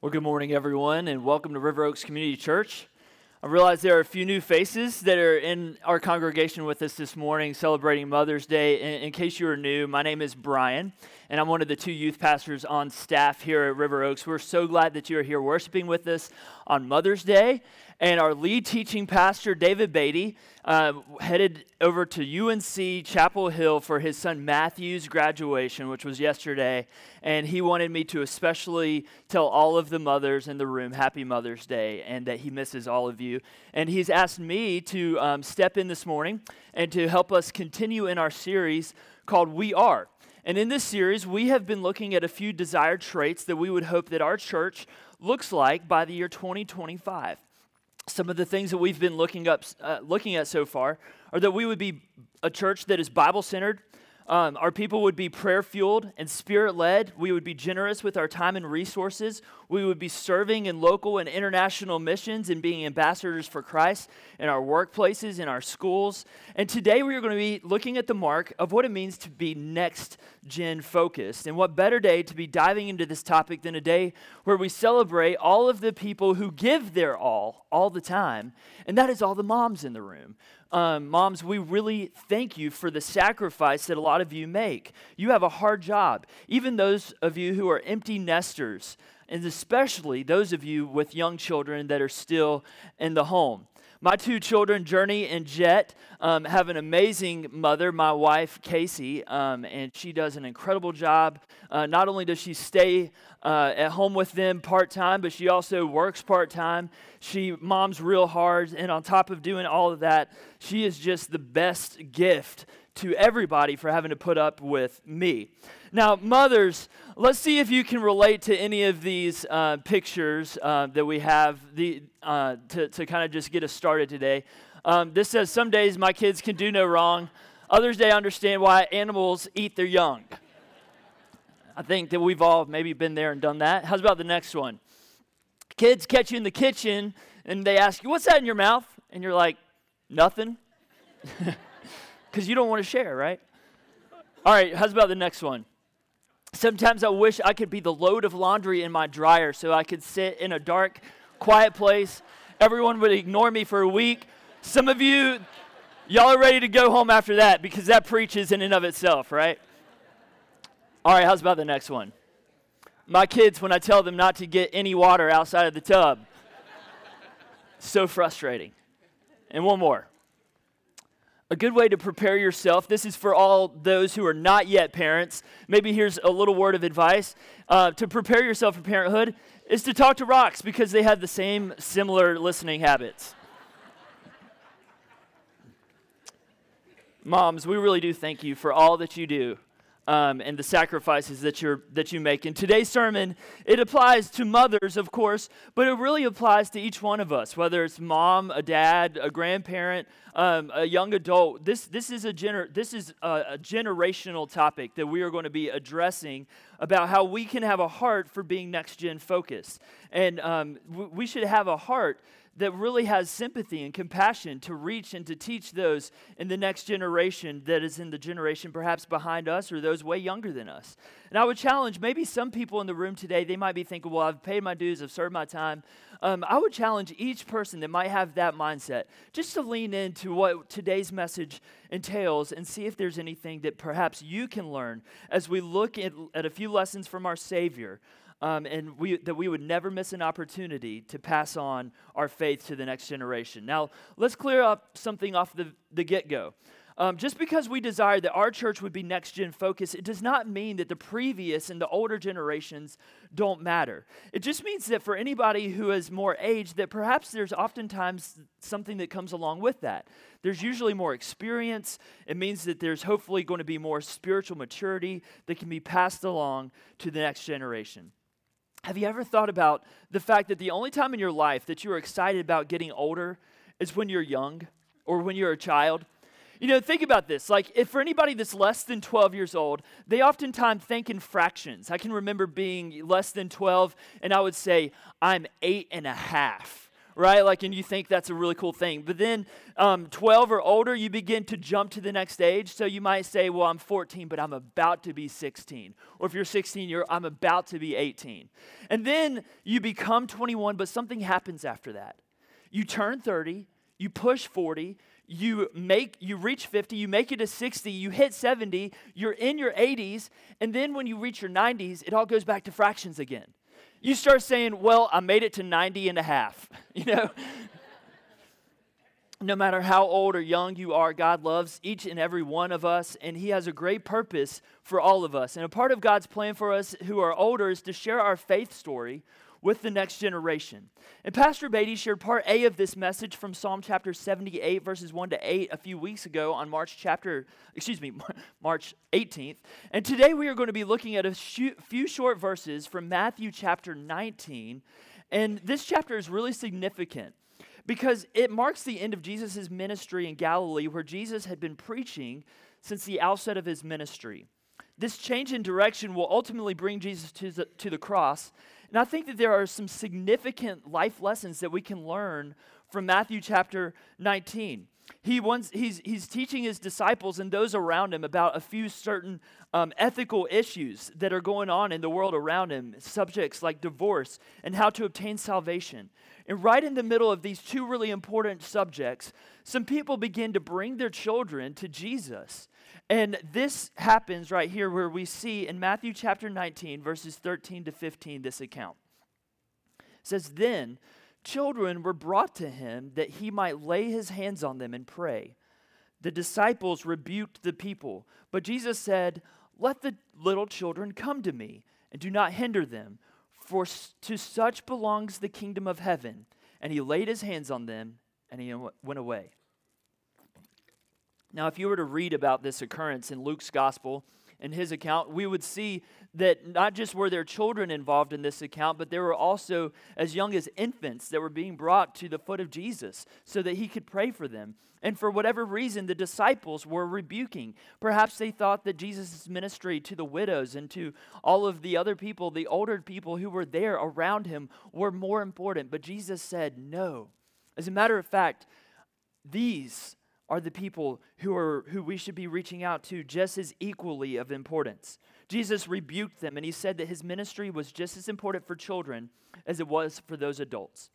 Well, good morning, everyone, and welcome to River Oaks Community Church. I realize there are a few new faces that are in our congregation with us this morning celebrating Mother's Day. In, in, case you are new, my name is Brian, and I'm one of the two youth pastors on staff here at River Oaks. We're so glad that you are here worshiping with us on Mother's Day. And our lead teaching pastor, David Beatty, uh, headed over to UNC Chapel Hill for his son Matthew's graduation, which was yesterday. And he wanted me to especially tell all of the mothers in the room Happy Mother's Day and that he misses all of you. And he's asked me to um, step in this morning and to help us continue in our series called We Are. And in this series, we have been looking at a few desired traits that we would hope that our church looks like by the year 2025 some of the things that we've been looking up uh, looking at so far are that we would be a church that is bible centered um, our people would be prayer fueled and spirit led. We would be generous with our time and resources. We would be serving in local and international missions and being ambassadors for Christ in our workplaces, in our schools. And today we are going to be looking at the mark of what it means to be next gen focused. And what better day to be diving into this topic than a day where we celebrate all of the people who give their all all the time. And that is all the moms in the room um, moms, we really thank you for the sacrifice that a lot of you make. You have a hard job. Even those of you who are empty nesters, and especially those of you with young children that are still in the home. My two children, Journey and Jet, um, have an amazing mother, my wife, Casey, um, and she does an incredible job. Uh, not only does she stay uh, at home with them part time, but she also works part time. She moms real hard, and on top of doing all of that, she is just the best gift to everybody for having to put up with me. Now, mothers, let's see if you can relate to any of these uh, pictures uh, that we have the, uh, to, to kind of just get us started today. Um, this says, Some days my kids can do no wrong, others they understand why animals eat their young. I think that we've all maybe been there and done that. How's about the next one? Kids catch you in the kitchen and they ask you, What's that in your mouth? And you're like, Nothing. Because you don't want to share, right? All right, how's about the next one? Sometimes I wish I could be the load of laundry in my dryer so I could sit in a dark, quiet place. Everyone would ignore me for a week. Some of you, y'all are ready to go home after that because that preaches in and of itself, right? All right, how's about the next one? My kids, when I tell them not to get any water outside of the tub, so frustrating. And one more. A good way to prepare yourself, this is for all those who are not yet parents. Maybe here's a little word of advice. Uh, to prepare yourself for parenthood is to talk to rocks because they have the same similar listening habits. Moms, we really do thank you for all that you do um, and the sacrifices that, you're, that you make. In today's sermon, it applies to mothers, of course, but it really applies to each one of us, whether it's mom, a dad, a grandparent, um, a young adult. This, this is, a, gener- this is a, a generational topic that we are going to be addressing about how we can have a heart for being next gen focused. And um, w- we should have a heart that really has sympathy and compassion to reach and to teach those in the next generation that is in the generation perhaps behind us or those way younger than us. And I would challenge maybe some people in the room today, they might be thinking, well, I've paid my dues, I've served my time. Um, I would challenge each person that might have that mindset just to lean into what today's message entails and see if there's anything that perhaps you can learn as we look at, at a few lessons from our Savior um, and we, that we would never miss an opportunity to pass on our faith to the next generation. Now, let's clear up something off the, the get go. Um, just because we desire that our church would be next gen focused, it does not mean that the previous and the older generations don't matter. It just means that for anybody who is more aged, that perhaps there's oftentimes something that comes along with that. There's usually more experience. It means that there's hopefully going to be more spiritual maturity that can be passed along to the next generation. Have you ever thought about the fact that the only time in your life that you are excited about getting older is when you're young or when you're a child? You know, think about this. Like, if for anybody that's less than 12 years old, they oftentimes think in fractions. I can remember being less than 12, and I would say, I'm eight and a half right? Like, and you think that's a really cool thing. But then um, 12 or older, you begin to jump to the next age. So you might say, well, I'm 14, but I'm about to be 16. Or if you're 16, you're, I'm about to be 18. And then you become 21, but something happens after that. You turn 30, you push 40, you make you reach 50 you make it to 60 you hit 70 you're in your 80s and then when you reach your 90s it all goes back to fractions again you start saying well i made it to 90 and a half you know? No matter how old or young you are god loves each and every one of us and he has a great purpose for all of us. And a part of god's plan for us who are older is to share our faith story with the next generation. And Pastor Beatty shared part A of this message from Psalm chapter 78, verses 1 to 8, a few weeks ago on March chapter, excuse me, March 18th. And today we are going to be looking at a few short verses from Matthew chapter 19. And this chapter is really significant because it marks the end of Jesus' ministry in Galilee, where Jesus had been preaching since the outset of his ministry. This change in direction will ultimately bring Jesus to the, to the cross and I think that there are some significant life lessons that we can learn from Matthew chapter 19. He wants, he's, he's teaching his disciples and those around him about a few certain um, ethical issues that are going on in the world around him, subjects like divorce and how to obtain salvation. And right in the middle of these two really important subjects, some people begin to bring their children to Jesus. And this happens right here where we see in Matthew chapter 19, verses 13 to 15, this account. It says, Then children were brought to him that he might lay his hands on them and pray. The disciples rebuked the people, but Jesus said, Let the little children come to me, and do not hinder them, for to such belongs the kingdom of heaven. And he laid his hands on them, and he went away. Now, if you were to read about this occurrence in Luke's gospel, in his account, we would see that not just were there children involved in this account, but there were also as young as infants that were being brought to the foot of Jesus so that he could pray for them. And for whatever reason, the disciples were rebuking. Perhaps they thought that Jesus' ministry to the widows and to all of the other people, the older people who were there around him, were more important. But Jesus said, No. As a matter of fact, these are the people who, are, who we should be reaching out to just as equally of importance. Jesus rebuked them and he said that his ministry was just as important for children as it was for those adults.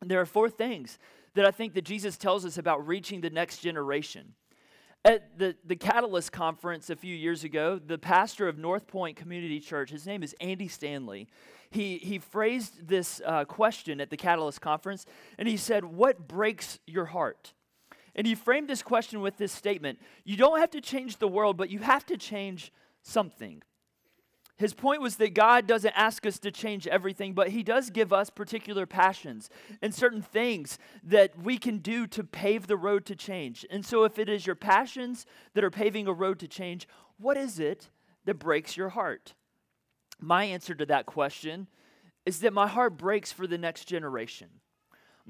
And there are four things that I think that Jesus tells us about reaching the next generation. At the, the Catalyst conference a few years ago, the pastor of North Point Community Church, his name is Andy Stanley, he, he phrased this uh, question at the Catalyst conference and he said, What breaks your heart? And he framed this question with this statement You don't have to change the world, but you have to change something. His point was that God doesn't ask us to change everything, but He does give us particular passions and certain things that we can do to pave the road to change. And so, if it is your passions that are paving a road to change, what is it that breaks your heart? My answer to that question is that my heart breaks for the next generation.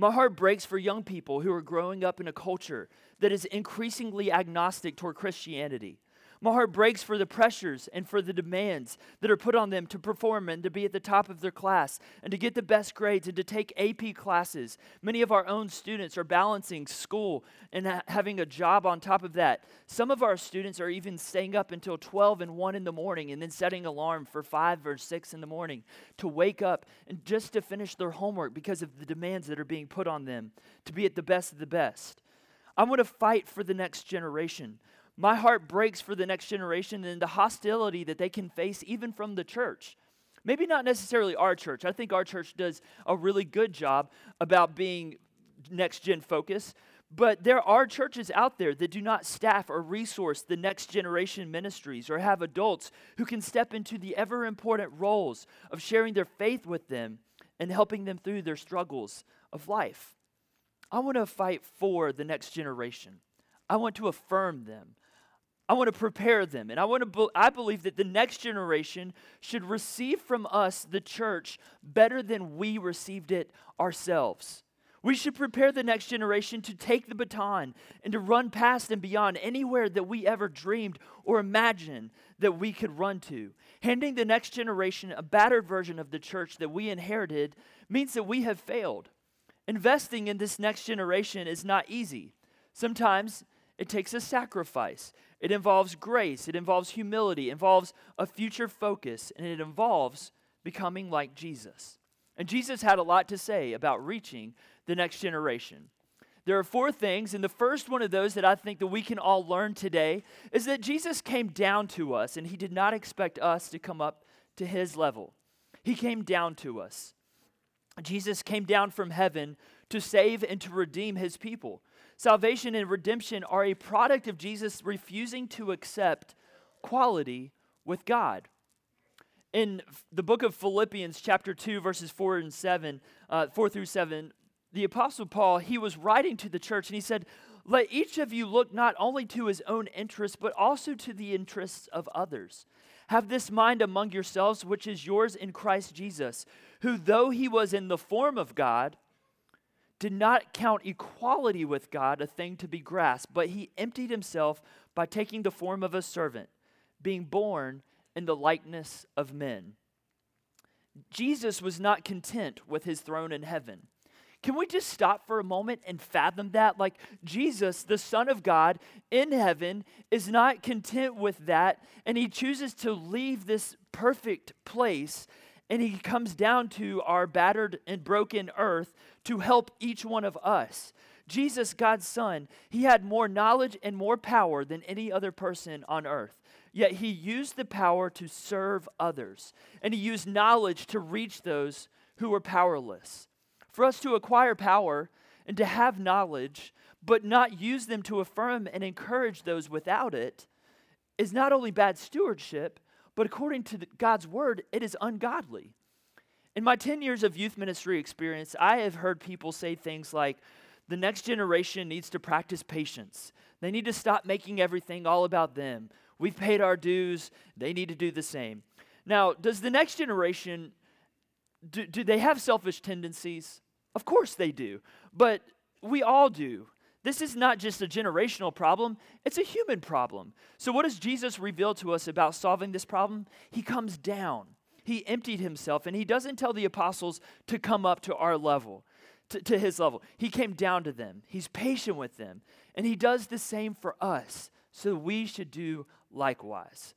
My heart breaks for young people who are growing up in a culture that is increasingly agnostic toward Christianity. My heart breaks for the pressures and for the demands that are put on them to perform and to be at the top of their class and to get the best grades and to take AP classes. Many of our own students are balancing school and ha- having a job on top of that. Some of our students are even staying up until 12 and 1 in the morning and then setting alarm for 5 or 6 in the morning to wake up and just to finish their homework because of the demands that are being put on them to be at the best of the best. I want to fight for the next generation. My heart breaks for the next generation and the hostility that they can face even from the church. Maybe not necessarily our church. I think our church does a really good job about being next gen focused. But there are churches out there that do not staff or resource the next generation ministries or have adults who can step into the ever important roles of sharing their faith with them and helping them through their struggles of life. I want to fight for the next generation. I want to affirm them. I want to prepare them. And I want to be- I believe that the next generation should receive from us the church better than we received it ourselves. We should prepare the next generation to take the baton and to run past and beyond anywhere that we ever dreamed or imagined that we could run to. Handing the next generation a battered version of the church that we inherited means that we have failed. Investing in this next generation is not easy. Sometimes it takes a sacrifice. It involves grace, it involves humility, it involves a future focus, and it involves becoming like Jesus. And Jesus had a lot to say about reaching the next generation. There are four things, and the first one of those that I think that we can all learn today is that Jesus came down to us, and he did not expect us to come up to his level. He came down to us. Jesus came down from heaven to save and to redeem his people. Salvation and redemption are a product of Jesus refusing to accept quality with God. In the book of Philippians, chapter 2, verses 4 and 7, uh, 4 through 7, the Apostle Paul, he was writing to the church and he said, Let each of you look not only to his own interests, but also to the interests of others. Have this mind among yourselves, which is yours in Christ Jesus, who, though he was in the form of God, did not count equality with God a thing to be grasped, but he emptied himself by taking the form of a servant, being born in the likeness of men. Jesus was not content with his throne in heaven. Can we just stop for a moment and fathom that? Like, Jesus, the Son of God in heaven, is not content with that, and he chooses to leave this perfect place and he comes down to our battered and broken earth to help each one of us. Jesus, God's Son, he had more knowledge and more power than any other person on earth. Yet he used the power to serve others, and he used knowledge to reach those who were powerless. For us to acquire power and to have knowledge, but not use them to affirm and encourage those without it, is not only bad stewardship, but according to God's word, it is ungodly. In my 10 years of youth ministry experience, I have heard people say things like, the next generation needs to practice patience. They need to stop making everything all about them. We've paid our dues, they need to do the same. Now, does the next generation do, do they have selfish tendencies? Of course they do. But we all do. This is not just a generational problem, it's a human problem. So, what does Jesus reveal to us about solving this problem? He comes down. He emptied himself, and he doesn't tell the apostles to come up to our level, to, to his level. He came down to them. He's patient with them, and he does the same for us. So, we should do likewise.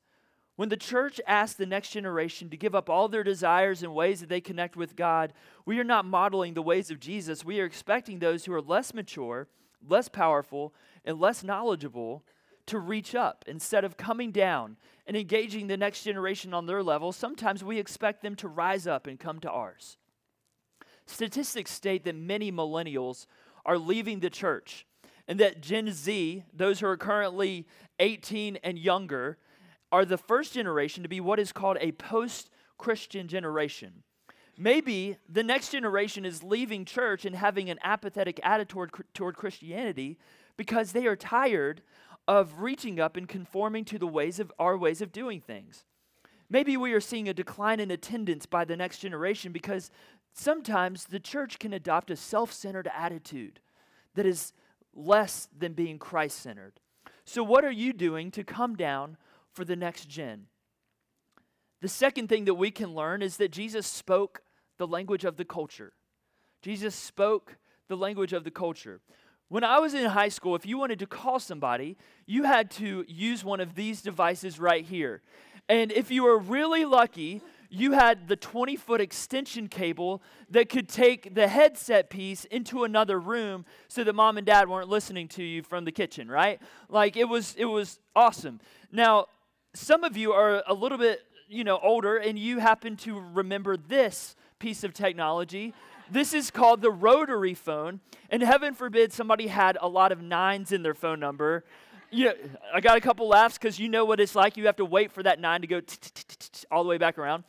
When the church asks the next generation to give up all their desires and ways that they connect with God, we are not modeling the ways of Jesus. We are expecting those who are less mature less powerful, and less knowledgeable to reach up. Instead of coming down and engaging the next generation on their level, sometimes we expect them to rise up and come to ours. Statistics state that many millennials are leaving the church, and that Gen Z, those who are currently 18 and younger, are the first generation to be what is called a post Christian generation. Maybe the next generation is leaving church and having an apathetic attitude toward, Christianity because they are tired of reaching up and conforming to the ways of our ways of doing things. Maybe we are seeing a decline in attendance by the next generation because sometimes the church can adopt a self centered attitude that is less than being Christ centered. So, what are you doing to come down for the next gen? The second thing that we can learn is that Jesus spoke the language of the culture. Jesus spoke the language of the culture. When I was in high school, if you wanted to call somebody, you had to use one of these devices right here. And if you were really lucky, you had the 20 foot extension cable that could take the headset piece into another room so that mom and dad weren't listening to you from the kitchen, right? Like it was it was awesome. Now, some of you are a little bit, you know, older and you happen to remember this piece of technology. This is called the rotary phone. And heaven forbid somebody had a lot of nines in their phone number. You know, I got a couple laughs because you know what it's like. You have to wait for that nine to go all the way back around.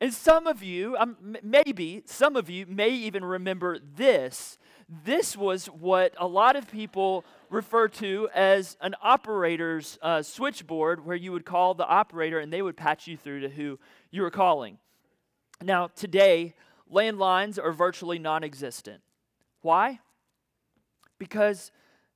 And some of you, um, maybe some of you may even remember this. This was what a lot of people refer to as an operator's uh, switchboard, where you would call the operator and they would patch you through to who you were calling. Now, today, landlines are virtually non existent. Why? Because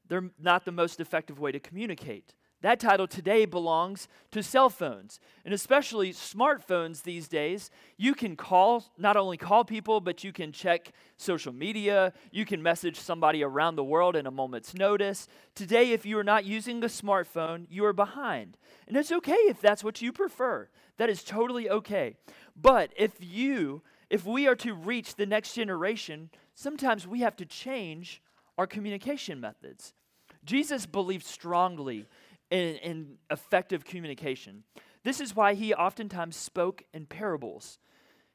they're not the most effective way to communicate. That title today belongs to cell phones, and especially smartphones these days. You can call, not only call people, but you can check social media. You can message somebody around the world in a moment's notice. Today, if you are not using a smartphone, you are behind. And it's okay if that's what you prefer. That is totally okay. But if you, if we are to reach the next generation, sometimes we have to change our communication methods. Jesus believed strongly in, in effective communication. This is why he oftentimes spoke in parables.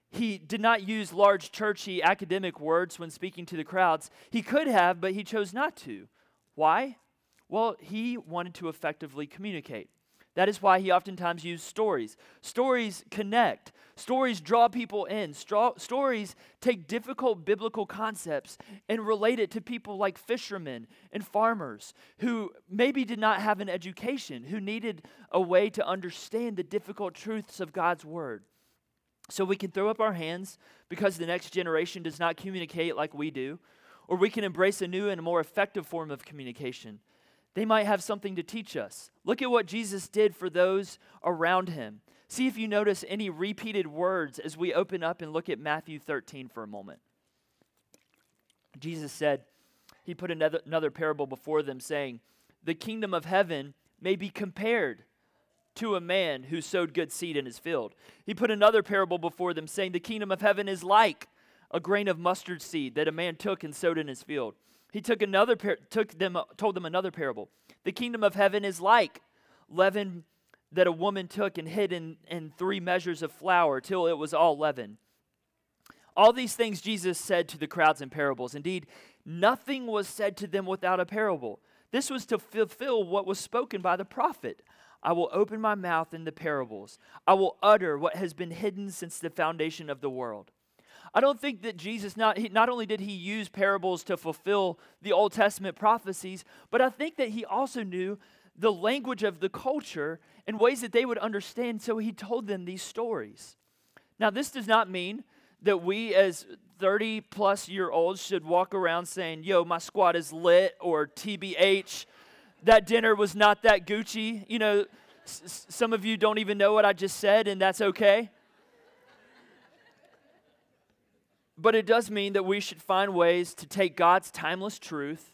He did not use large, churchy, academic words when speaking to the crowds. He could have, but he chose not to. Why? Well, he wanted to effectively communicate. That is why he oftentimes used stories. Stories connect, stories draw people in. Stro- stories take difficult biblical concepts and relate it to people like fishermen and farmers who maybe did not have an education, who needed a way to understand the difficult truths of God's word. So we can throw up our hands because the next generation does not communicate like we do, or we can embrace a new and more effective form of communication they might have something to teach us. Look at what Jesus did for those around him. See if you notice any repeated words as we open up and look at Matthew 13 for a moment. Jesus said, He put another, another parable before them, saying, The kingdom of heaven may be compared to a man who sowed good seed in his field. He put another parable before them, saying, The kingdom of heaven is like a grain of mustard seed that a man took and sowed in his field. He took another par- took them told them another parable. The kingdom of heaven is like leaven that a woman took and hid in, in three measures of flour till it was all leaven. All these things Jesus said to the crowds in parables. Indeed, nothing was said to them without a parable. This was to fulfill what was spoken by the prophet. I will open my mouth in the parables. I will utter what has been hidden since the foundation of the world. I don't think that Jesus, not, he, not only did he use parables to fulfill the Old Testament prophecies, but I think that he also knew the language of the culture in ways that they would understand, so he told them these stories. Now, this does not mean that we as 30 plus year olds should walk around saying, Yo, my squad is lit, or TBH, that dinner was not that Gucci. You know, s- some of you don't even know what I just said, and that's okay. But it does mean that we should find ways to take God's timeless truth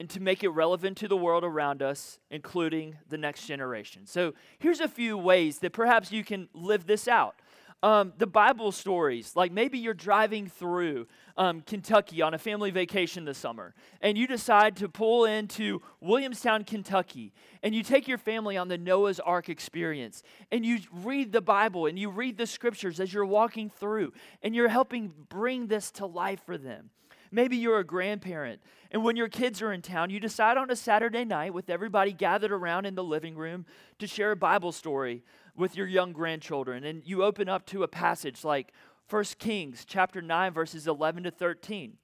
and to make it relevant to the world around us, including the next generation. So here's a few ways that perhaps you can live this out um, the Bible stories. Like maybe you're driving through um, Kentucky on a family vacation this summer, and you decide to pull into Williamstown, Kentucky, and you take your family on the Noah's Ark experience, and you read the Bible and you read the scriptures as you're walking through, and you're helping bring this to life for them. Maybe you're a grandparent, and when your kids are in town, you decide on a Saturday night with everybody gathered around in the living room to share a Bible story with your young grandchildren. And you open up to a passage like 1 Kings chapter 9, verses 11 to 13.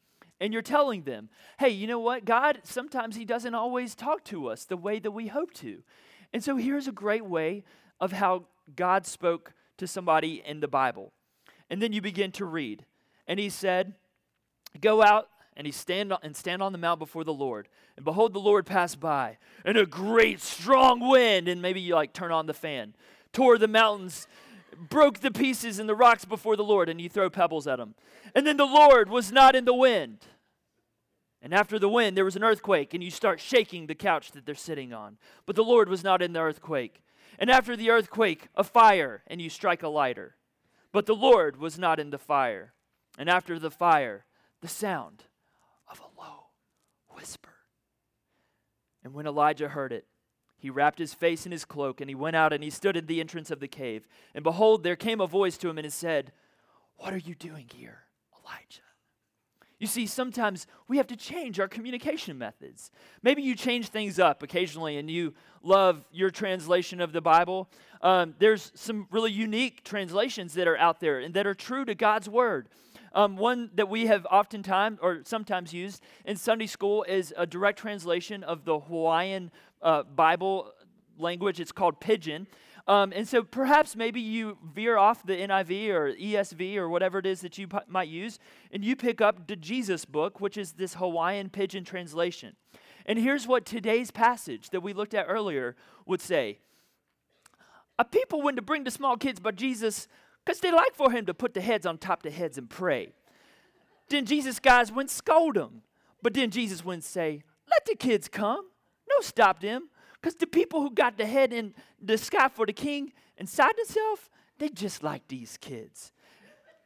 And you're telling them, hey, you know what? God, sometimes He doesn't always talk to us the way that we hope to. And so here's a great way of how God spoke to somebody in the Bible. And then you begin to read. And He said, Go out and he stand on, and stand on the mount before the Lord. And behold, the Lord passed by, and a great strong wind, and maybe you like turn on the fan, tore the mountains, broke the pieces and the rocks before the Lord, and you throw pebbles at them. And then the Lord was not in the wind. And after the wind, there was an earthquake, and you start shaking the couch that they're sitting on. But the Lord was not in the earthquake. And after the earthquake, a fire, and you strike a lighter. But the Lord was not in the fire. And after the fire, the sound of a low whisper. And when Elijah heard it, he wrapped his face in his cloak, and he went out and he stood at the entrance of the cave. And behold, there came a voice to him, and it said, What are you doing here, Elijah? You see, sometimes we have to change our communication methods. Maybe you change things up occasionally and you love your translation of the Bible. Um, there's some really unique translations that are out there and that are true to God's Word. Um, one that we have oftentimes or sometimes used in Sunday school is a direct translation of the Hawaiian uh, Bible language. It's called Pidgin. Um, and so perhaps maybe you veer off the NIV or ESV or whatever it is that you p- might use, and you pick up the Jesus book, which is this Hawaiian Pidgin translation. And here's what today's passage that we looked at earlier would say A people went to bring the small kids by Jesus because they like for him to put the heads on top the heads and pray. Then Jesus guys went scold them. But then Jesus wouldn't say, Let the kids come. No, stop them. Because the people who got the head in the sky for the king inside themselves, they just like these kids.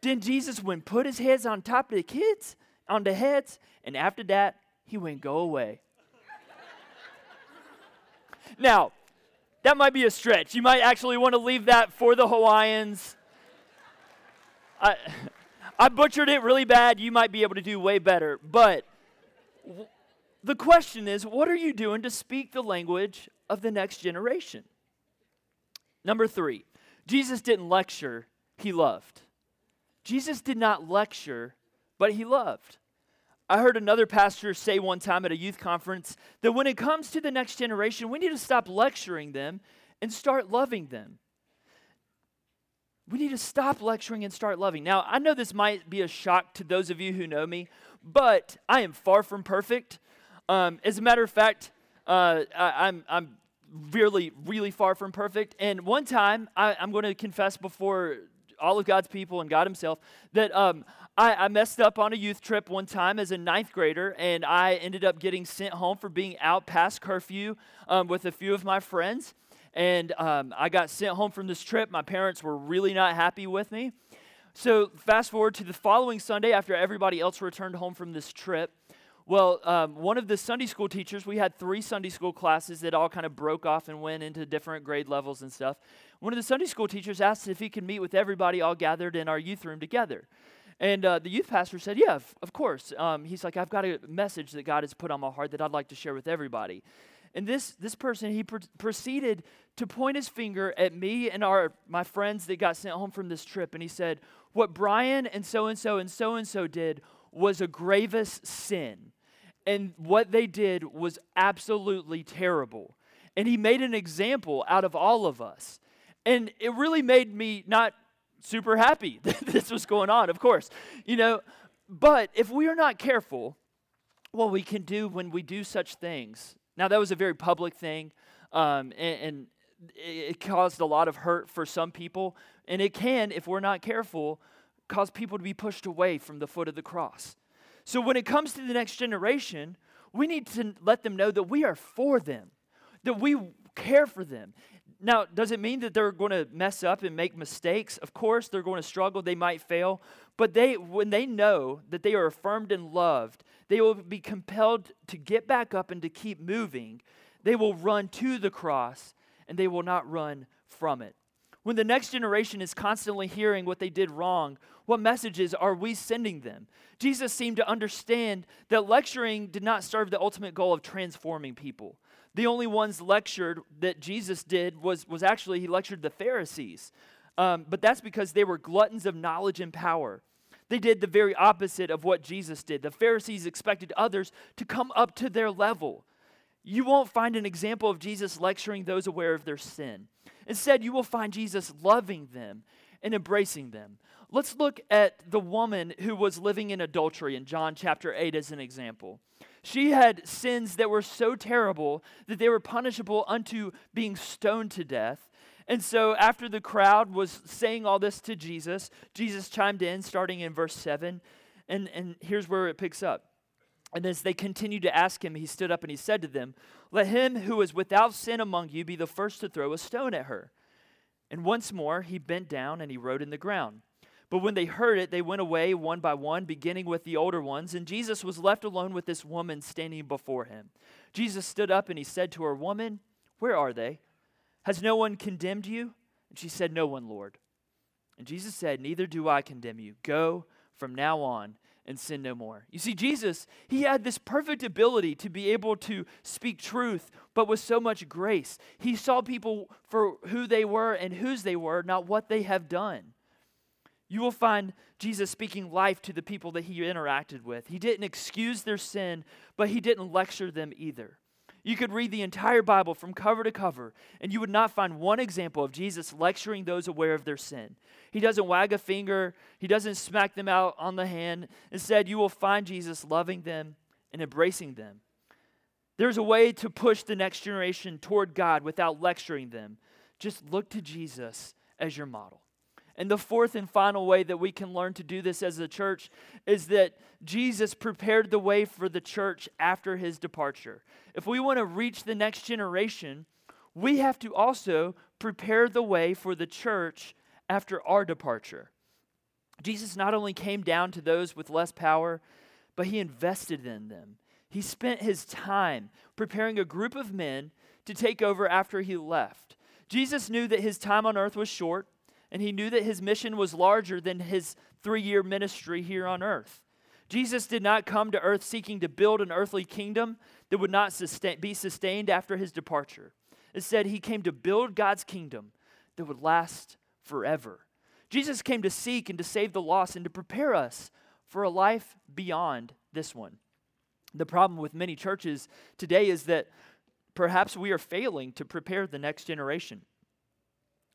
Then Jesus went put his heads on top of the kids, on the heads, and after that, he went go away. now, that might be a stretch. You might actually want to leave that for the Hawaiians. I, I butchered it really bad. You might be able to do way better. But the question is what are you doing to speak the language of the next generation? Number three, Jesus didn't lecture, he loved. Jesus did not lecture, but he loved. I heard another pastor say one time at a youth conference that when it comes to the next generation, we need to stop lecturing them and start loving them. We need to stop lecturing and start loving. Now, I know this might be a shock to those of you who know me, but I am far from perfect. Um, as a matter of fact, uh, I, I'm, I'm really, really far from perfect. And one time, I, am going to confess before all of God's people and God Himself that um, I, I, messed up on a youth trip one time as a ninth grader, and I ended up getting sent home for being out past curfew um, with a few of my friends. And um, I got sent home from this trip. My parents were really not happy with me. So, fast forward to the following Sunday after everybody else returned home from this trip. Well, um, one of the Sunday school teachers, we had three Sunday school classes that all kind of broke off and went into different grade levels and stuff. One of the Sunday school teachers asked if he could meet with everybody all gathered in our youth room together. And uh, the youth pastor said, Yeah, of, course. Um, he's like, I've got a message that God has put on my heart that I'd like to share with everybody. And this, this person, he pr- proceeded to point his finger at me and our, my friends that got sent home from this trip. And he said, What Brian and so and so and so and so did was a grievous sin. And what they did was absolutely terrible. And he made an example out of all of us. And it really made me not super happy that this was going on, of course. You know, but if we are not careful, what we can do when we do such things now, that was a very public thing, um, and, and it caused a lot of hurt for some people. And it can, if we're not careful, cause people to be pushed away from the foot of the cross. So, when it comes to the next generation, we need to let them know that we are for them, that we care for them. Now, does it mean that they're going to mess up and make mistakes? Of course, they're going to struggle, they might fail, but they when they know that they are affirmed and loved, they will be compelled to get back up and to keep moving. They will run to the cross and they will not run from it. When the next generation is constantly hearing what they did wrong, what messages are we sending them? Jesus seemed to understand that lecturing did not serve the ultimate goal of transforming people the only ones lectured that Jesus did was, was actually he lectured the Pharisees. Um, but that's because they were gluttons of knowledge and power. They did the very opposite of what Jesus did. The Pharisees expected others to come up to their level. You won't find an example of Jesus lecturing those aware of their sin. Instead, you will find Jesus loving them and embracing them. Let's look at the woman who was living in adultery in John chapter 8 as an example. She had sins that were so terrible that they were punishable unto being stoned to death. And so, after the crowd was saying all this to Jesus, Jesus chimed in, starting in verse 7. And, and here's where it picks up. And as they continued to ask him, he stood up and he said to them, Let him who is without sin among you be the first to throw a stone at her. And once more he bent down and he wrote in the ground. But when they heard it, they went away one by one, beginning with the older ones, and Jesus was left alone with this woman standing before him. Jesus stood up and he said to her, Woman, where are they? Has no one condemned you? And she said, No one, Lord. And Jesus said, Neither do I condemn you. Go from now on and sin no more. You see, Jesus, he had this perfect ability to be able to speak truth, but with so much grace. He saw people for who they were and whose they were, not what they have done. You will find Jesus speaking life to the people that he interacted with. He didn't excuse their sin, but he didn't lecture them either. You could read the entire Bible from cover to cover, and you would not find one example of Jesus lecturing those aware of their sin. He doesn't wag a finger, he doesn't smack them out on the hand. Instead, you will find Jesus loving them and embracing them. There's a way to push the next generation toward God without lecturing them. Just look to Jesus as your model. And the fourth and final way that we can learn to do this as a church is that Jesus prepared the way for the church after his departure. If we want to reach the next generation, we have to also prepare the way for the church after our departure. Jesus not only came down to those with less power, but he invested in them. He spent his time preparing a group of men to take over after he left. Jesus knew that his time on earth was short, and he knew that his mission was larger than his three year ministry here on earth. Jesus did not come to earth seeking to build an earthly kingdom that would not sustain, be sustained after his departure. Instead, he came to build God's kingdom that would last forever. Jesus came to seek and to save the lost and to prepare us for a life beyond this one. The problem with many churches today is that perhaps we are failing to prepare the next generation.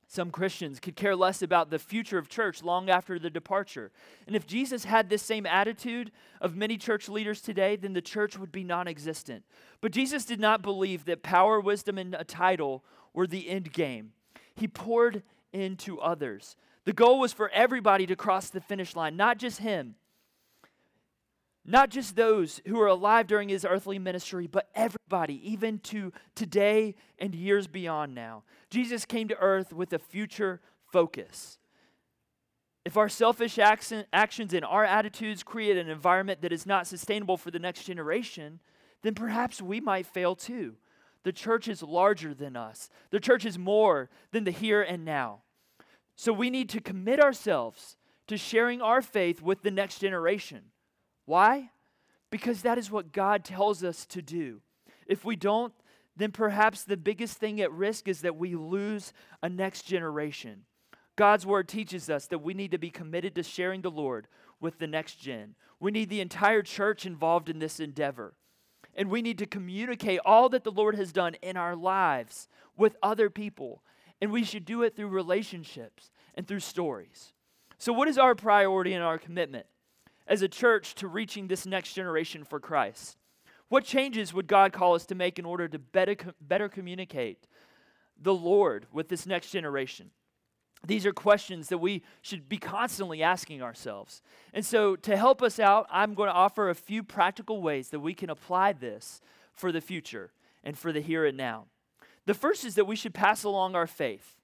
Some Christians could care less about the future of church long after the departure. And if Jesus had this same attitude of many church leaders today, then the church would be non existent. But Jesus did not believe that power, wisdom, and a title were the end game. He poured into others. The goal was for everybody to cross the finish line, not just him. Not just those who are alive during his earthly ministry, but everybody, even to today and years beyond now. Jesus came to earth with a future focus. If our selfish actions and our attitudes create an environment that is not sustainable for the next generation, then perhaps we might fail too. The church is larger than us, the church is more than the here and now. So we need to commit ourselves to sharing our faith with the next generation. Why? Because that is what God tells us to do. If we don't, then perhaps the biggest thing at risk is that we lose a next generation. God's word teaches us that we need to be committed to sharing the Lord with the next gen. We need the entire church involved in this endeavor. And we need to communicate all that the Lord has done in our lives with other people. And we should do it through relationships and through stories. So, what is our priority and our commitment? As a church to reaching this next generation for Christ? What changes would God call us to make in order to better, better communicate the Lord with this next generation? These are questions that we should be constantly asking ourselves. And so, to help us out, I'm going to offer a few practical ways that we can apply this for the future and for the here and now. The first is that we should pass along our faith.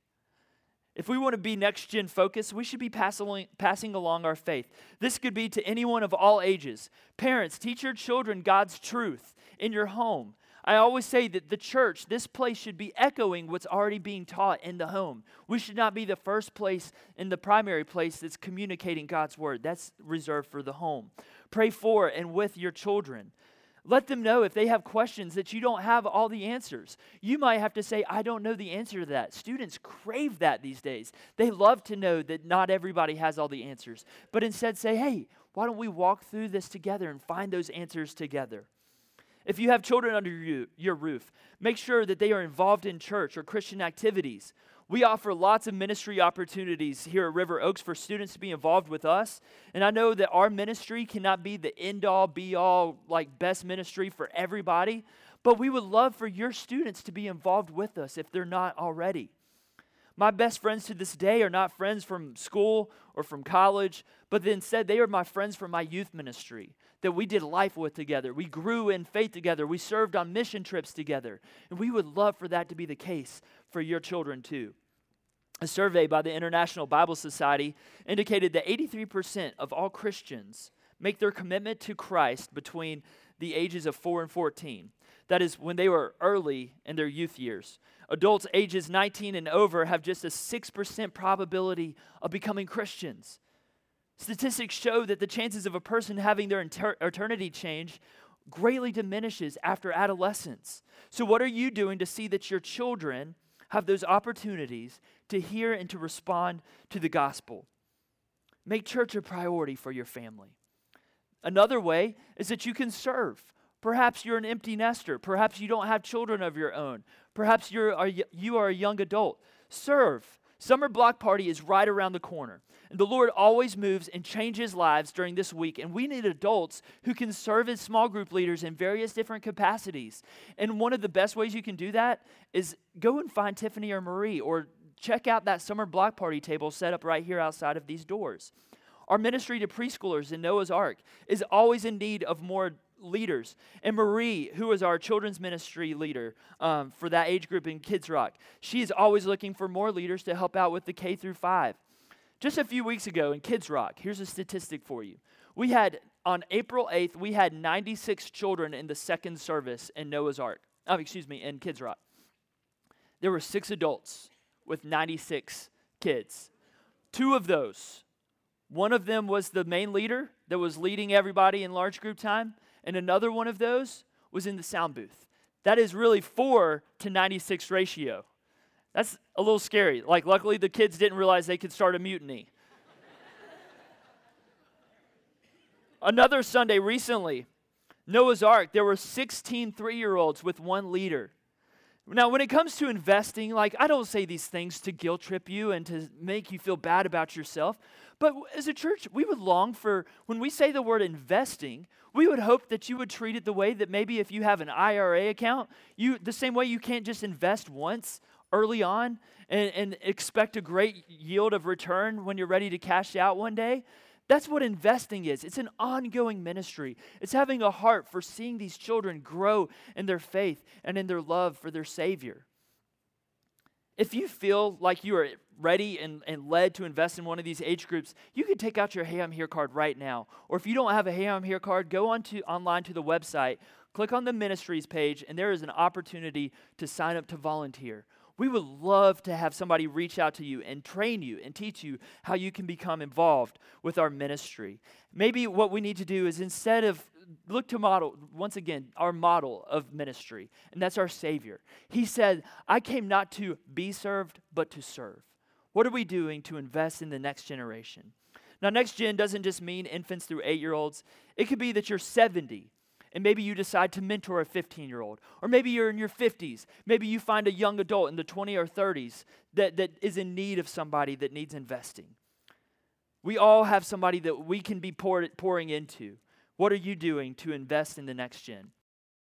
If we want to be next gen focused, we should be passing, along our faith. This could be to anyone of all ages. Parents, teach your children God's truth in your home. I always say that the church, this place, should be echoing what's already being taught in the home. We should not be the first place in the primary place that's communicating God's word. That's reserved for the home. Pray for and with your children. Let them know if they have questions that you don't have all the answers. You might have to say, I don't know the answer to that. Students crave that these days. They love to know that not everybody has all the answers, but instead say, hey, why don't we walk through this together and find those answers together? If you have children under your roof, make sure that they are involved in church or Christian activities. We offer lots of ministry opportunities here at River Oaks for students to be involved with us. And I know that our ministry cannot be the end all, be all, like best ministry for everybody, but we would love for your students to be involved with us if they're not already. My best friends to this day are not friends from school or from college, but instead they are my friends from my youth ministry that we did life with together. We grew in faith together. We served on mission trips together. And we would love for that to be the case for your children too. A survey by the International Bible Society indicated that 83% of all Christians make their commitment to Christ between the ages of 4 and 14. That is, when they were early in their youth years. Adults ages 19 and over have just a 6% probability of becoming Christians. Statistics show that the chances of a person having their inter- eternity change greatly diminishes after adolescence. So, what are you doing to see that your children have those opportunities to hear and to respond to the gospel. Make church a priority for your family. Another way is that you can serve. Perhaps you're an empty nester. Perhaps you don't have children of your own. Perhaps you're a, you are a young adult. Serve. Summer Block Party is right around the corner. The Lord always moves and changes lives during this week. And we need adults who can serve as small group leaders in various different capacities. And one of the best ways you can do that is go and find Tiffany or Marie or check out that summer block party table set up right here outside of these doors. Our ministry to preschoolers in Noah's Ark is always in need of more leaders. And Marie, who is our children's ministry leader um, for that age group in Kids Rock, she is always looking for more leaders to help out with the K through 5. Just a few weeks ago in Kids Rock, here's a statistic for you. We had, on April 8th, we had 96 children in the second service in Noah's Ark. Oh, excuse me, in Kids Rock. There were six adults with 96 kids. Two of those, one of them was the main leader that was leading everybody in large group time, and another one of those was in the sound booth. That is really 4 to 96 ratio. That's a little scary. Like, luckily, the kids didn't realize they could start a mutiny. Another Sunday recently, Noah's Ark, there were 16 three year olds with one leader. Now, when it comes to investing, like, I don't say these things to guilt trip you and to make you feel bad about yourself. But as a church, we would long for, when we say the word investing, we would hope that you would treat it the way that maybe if you have an IRA account, you the same way you can't just invest once early on and, and expect a great yield of return when you're ready to cash out one day. That's what investing is. It's an ongoing ministry. It's having a heart for seeing these children grow in their faith and in their love for their Savior. If you feel like you are ready and, and led to invest in one of these age groups, you can take out your Hey I'm Here card right now. Or if you don't have a Hey I'm Here card, go on to, online to the website, click on the ministries page, and there is an opportunity to sign up to volunteer. We would love to have somebody reach out to you and train you and teach you how you can become involved with our ministry. Maybe what we need to do is instead of look to model, once again, our model of ministry, and that's our Savior. He said, I came not to be served, but to serve. What are we doing to invest in the next generation? Now, next gen doesn't just mean infants through eight year olds, it could be that you're 70 and maybe you decide to mentor a 15 year old. Or maybe you're in your 50s. Maybe you find a young adult in the 20 or 30s that, that is in need of somebody that needs investing. We all have somebody that we can be pour, pouring into. What are you doing to invest in the next gen?